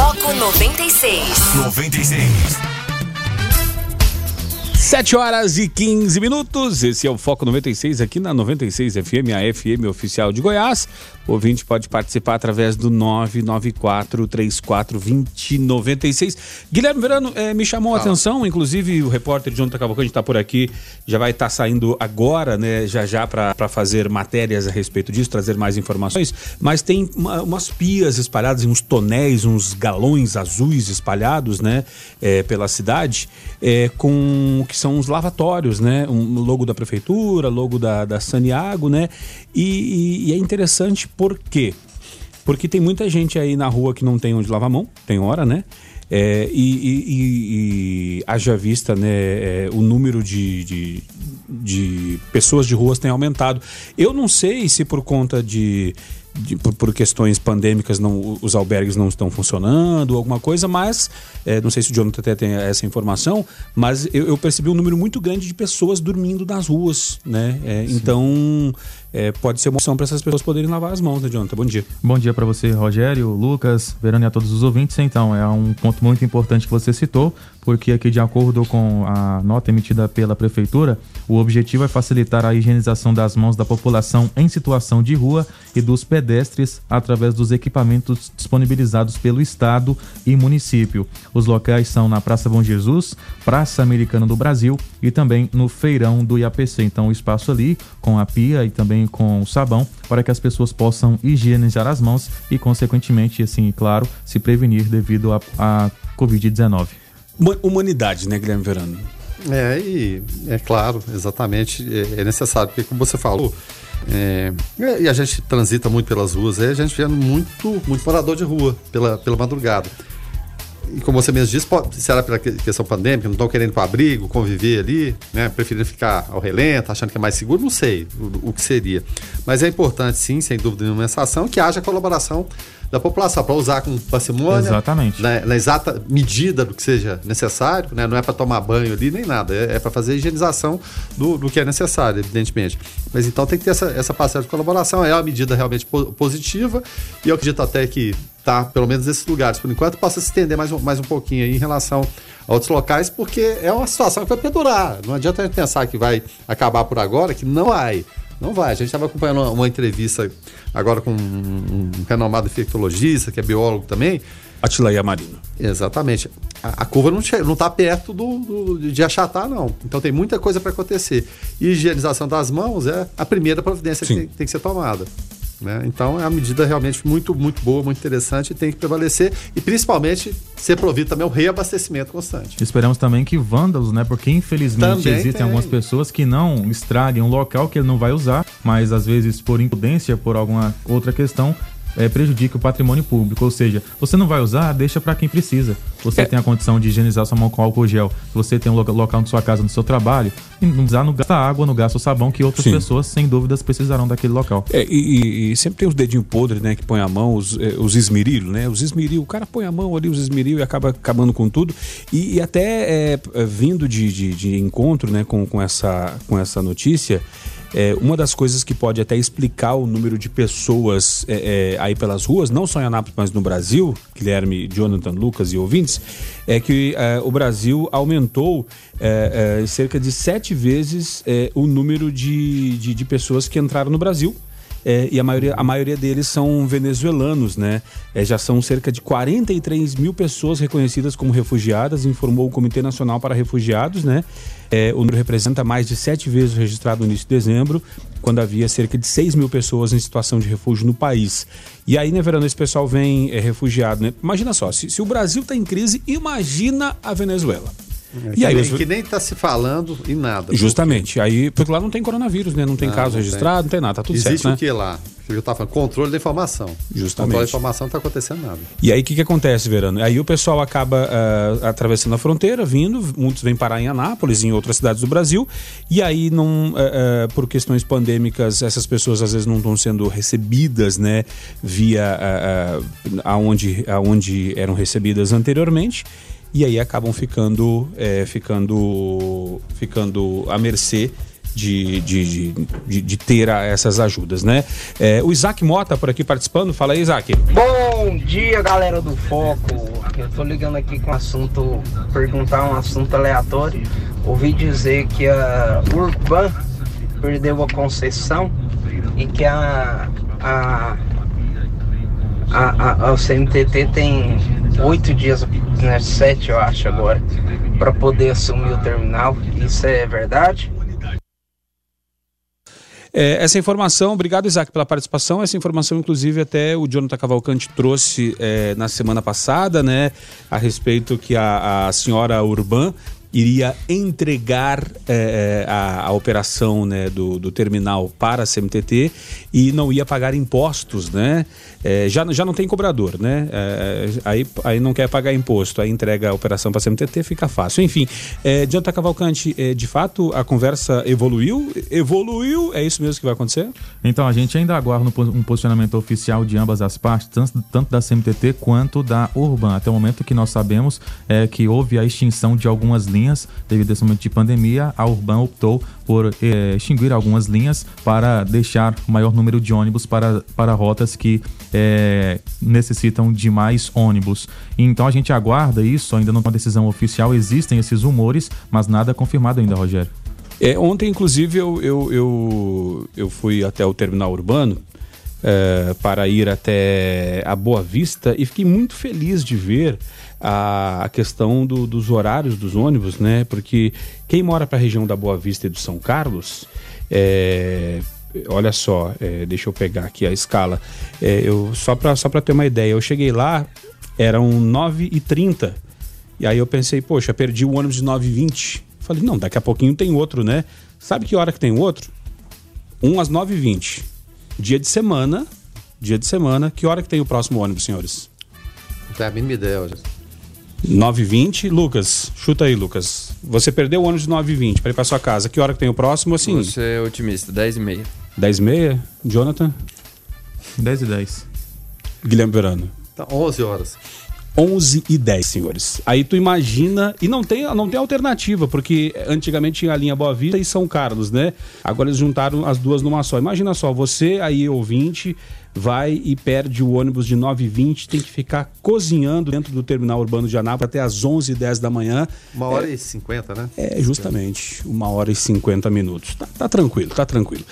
Foco 96. 96. 7 horas e 15 minutos. Esse é o Foco 96 aqui na 96 FM, a FM oficial de Goiás. O ouvinte pode participar através do 994 34 2096. Guilherme Verano eh, me chamou a atenção, inclusive o repórter Jonathan Cavalcante está por aqui, já vai estar saindo agora, né, já já para fazer matérias a respeito disso, trazer mais informações. Mas tem uma- umas pias espalhadas, uns tonéis, uns galões azuis espalhados, né, eh, pela cidade, eh, com que são os lavatórios, né, um logo da prefeitura, logo da, da Saniago, né, e, e- e é interessante por quê? Porque tem muita gente aí na rua que não tem onde lavar a mão, tem hora, né? É, e, e- e- haja vista né, é, o número de, de, de pessoas de ruas tem aumentado. Eu não sei se por conta de. De- por, por questões pandêmicas não, os albergues não estão funcionando, alguma coisa, mas é, não sei se o Jonathan até tem essa informação, mas eu, eu percebi um número muito grande de pessoas dormindo nas ruas, né? É, então é, pode ser uma opção para essas pessoas poderem lavar as mãos, né, Jonathan? Bom dia. Bom dia para você, Rogério, Lucas, Verano e a todos os ouvintes. Então, é um ponto muito importante que você citou, porque aqui, de acordo com a nota emitida pela Prefeitura, o objetivo é facilitar a higienização das mãos da população em situação de rua e dos pedestres através dos equipamentos disponibilizados pelo Estado e município. Os locais são na Praça Bom Jesus, Praça Americana do Brasil e também no Feirão do IAPC. Então, o espaço ali com a pia e também com o sabão para que as pessoas possam higienizar as mãos e, consequentemente, assim, claro, se prevenir devido à à Covid-19. Huma- Humanidade, né, Guilherme Verano? É, e é claro, exatamente, é, é necessário, porque como você falou, é, é, e a gente transita muito pelas ruas, aí a gente vê muito, muito morador de rua pela, pela madrugada. E como você mesmo disse, pode, será pela que- questão pandêmica, não estão querendo para abrigo, conviver ali, né? Preferindo ficar ao relento, achando que é mais seguro, não sei o, o que seria. Mas é importante, sim, sem dúvida nenhuma, essa ação, que haja colaboração da população, para usar com parcimônia, Exatamente. na, na exata medida do que seja necessário, né? não é para tomar banho ali nem nada, é, para fazer a higienização do, do que é necessário, evidentemente. Mas então tem que ter essa, essa parcela de colaboração, é uma medida realmente po- positiva e eu acredito até que tá, pelo menos nesses lugares, por enquanto, possa se estender mais, um- mais um pouquinho aí em relação a outros locais, porque é uma situação que vai perdurar. Não adianta a gente pensar que vai acabar por agora, que não vai. Não vai. A gente estava acompanhando uma, uma entrevista agora com um, um renomado infectologista, que é biólogo também. Atila Yamarino. Exatamente. A, a curva não, che- não tá perto do, do- de achatar, não. Então tem muita coisa para acontecer. E higienização das mãos é a primeira providência que Sim. tem, tem que ser tomada. Né? Então é uma medida realmente muito, muito boa, muito interessante e tem que prevalecer. E principalmente ser provido também o reabastecimento constante. Esperamos também que vândalos, né? Porque infelizmente Também existem tem. algumas pessoas que não estraguem um local que ele não vai usar, mas às vezes por imprudência, por alguma outra questão, é, prejudica o patrimônio público. Ou seja, você não vai usar, deixa para quem precisa. Você É. tem a condição de higienizar sua mão com álcool gel. Você tem um loca- local na sua casa, no seu trabalho, e não usar, não gasta água, não gasta o sabão, que outras Sim. pessoas, sem dúvidas, precisarão daquele local. É, e, e- sempre tem os dedinhos podres, né? Que põe a mão, os, eh, os esmerilhos, né? Os esmerilhos, o cara põe a mão ali, os esmerilhos e acaba acabando com tudo. E, e até é, é, vindo de, de, de encontro né, com, com, essa, com essa notícia, é, uma das coisas que pode até explicar o número de pessoas é, é, aí pelas ruas, não só em Anápolis, mas no Brasil, Guilherme, Jonathan, Lucas e ouvintes, é que é, o Brasil aumentou é, cerca de sete vezes o número de, de, de pessoas que entraram no Brasil. É, e a maioria, a maioria deles são venezuelanos, né? É, já são cerca de 43 mil pessoas reconhecidas como refugiadas, informou o Comitê Nacional para Refugiados, né? É, o número representa mais de sete vezes o registrado no início de dezembro, quando havia cerca de 6 mil pessoas em situação de refúgio no país. E aí, né, Verano, esse pessoal vem é, refugiado, né? Imagina só, se, se o Brasil está em crise, imagina a Venezuela. Que, aí, nem, os- que nem tá se falando em nada. Justamente. Aí, porque lá não tem coronavírus, né? Não tem Não, caso não registrado, não tem nada, tá tudo Existe certo, né? o que lá? Eu tava falando, controle da informação. Justamente. Controle da informação não tá acontecendo nada. E aí o que, que acontece, Verano? Aí o pessoal acaba ah, atravessando a fronteira, vindo, muitos vêm parar em Anápolis, em outras cidades do Brasil, e aí não, ah, ah, por questões pandêmicas, essas pessoas às vezes não estão sendo recebidas, né, via ah, ah, aonde, aonde eram recebidas anteriormente. E aí acabam ficando, eh, ficando, ficando à mercê de, de, de, de- ter a- essas ajudas, né? Eh, o Isaac Mota por aqui participando. Fala aí, Isaac. Bom dia, galera do Foco. Eu tô ligando aqui com assunto, perguntar um assunto aleatório. Ouvi dizer que a Urban perdeu a concessão e que a, a, a, a, CMTT tem oito dias, né, sete eu acho agora, para poder assumir o terminal. Isso é verdade? É, essa informação, obrigado Isaac pela participação. Essa informação, inclusive, até o Jonathan Cavalcante trouxe é, na semana passada, né, a respeito que a, a senhora Urban iria entregar é, a, a, operação né, do, do, terminal para a CMTT e não ia pagar impostos, né? É, já, já não tem cobrador, né? É, aí, aí não quer pagar imposto, aí entrega a operação para a CMTT, fica fácil. Enfim, é, Dianta Cavalcante, de fato a conversa evoluiu? Evoluiu? É isso mesmo que vai acontecer? Então, a gente ainda aguarda um posicionamento oficial de ambas as partes, tanto, tanto da CMTT quanto da Urban. Até o momento que nós sabemos é que houve a extinção de algumas linhas linhas. Devido a esse momento de pandemia, a Urban optou por é, extinguir algumas linhas para deixar o maior número de ônibus para, para rotas que é, necessitam de mais ônibus. Então a gente aguarda isso, ainda não tem uma decisão oficial, existem esses rumores, mas nada confirmado ainda, Rogério. É, ontem, inclusive, eu, eu, eu, eu fui até o terminal urbano é, para ir até a Boa Vista e fiquei muito feliz de ver a, a questão do, dos horários dos ônibus, né? Porque quem mora para a região da Boa Vista e do São Carlos, é, olha só, é, deixa eu pegar aqui a escala. É, eu, só para só ter uma ideia, eu cheguei lá, eram 9h30. E aí eu pensei, poxa, perdi o ônibus de 9h20. Falei, não, daqui a pouquinho tem outro, né? Sabe que hora que tem outro? 1 às 9h20. Dia de semana, dia de semana, que hora que tem o próximo ônibus, senhores? Não tenho a mínima ideia, hoje. 9h20. Lucas, chuta aí, Lucas. Você perdeu o ônibus de 9h20 para ir para sua casa. Que hora que tem o próximo? Assim? Você é otimista, 10h30. 10h30? Jonathan? 10 e 10. Guilherme Verano? Tá 11 horas. 11 e 10, senhores. Aí tu imagina, e não tem, não tem alternativa, porque antigamente tinha a linha Boa Vista e São Carlos, né? Agora eles juntaram as duas numa só. Imagina só, você aí ouvinte, vai e perde o ônibus de 9h20, tem que ficar cozinhando dentro do terminal urbano de Anápolis até as 11h10 da manhã. Uma hora é, e 50, né? É, justamente, uma hora e 50 minutos. Tá, tá tranquilo, tá tranquilo.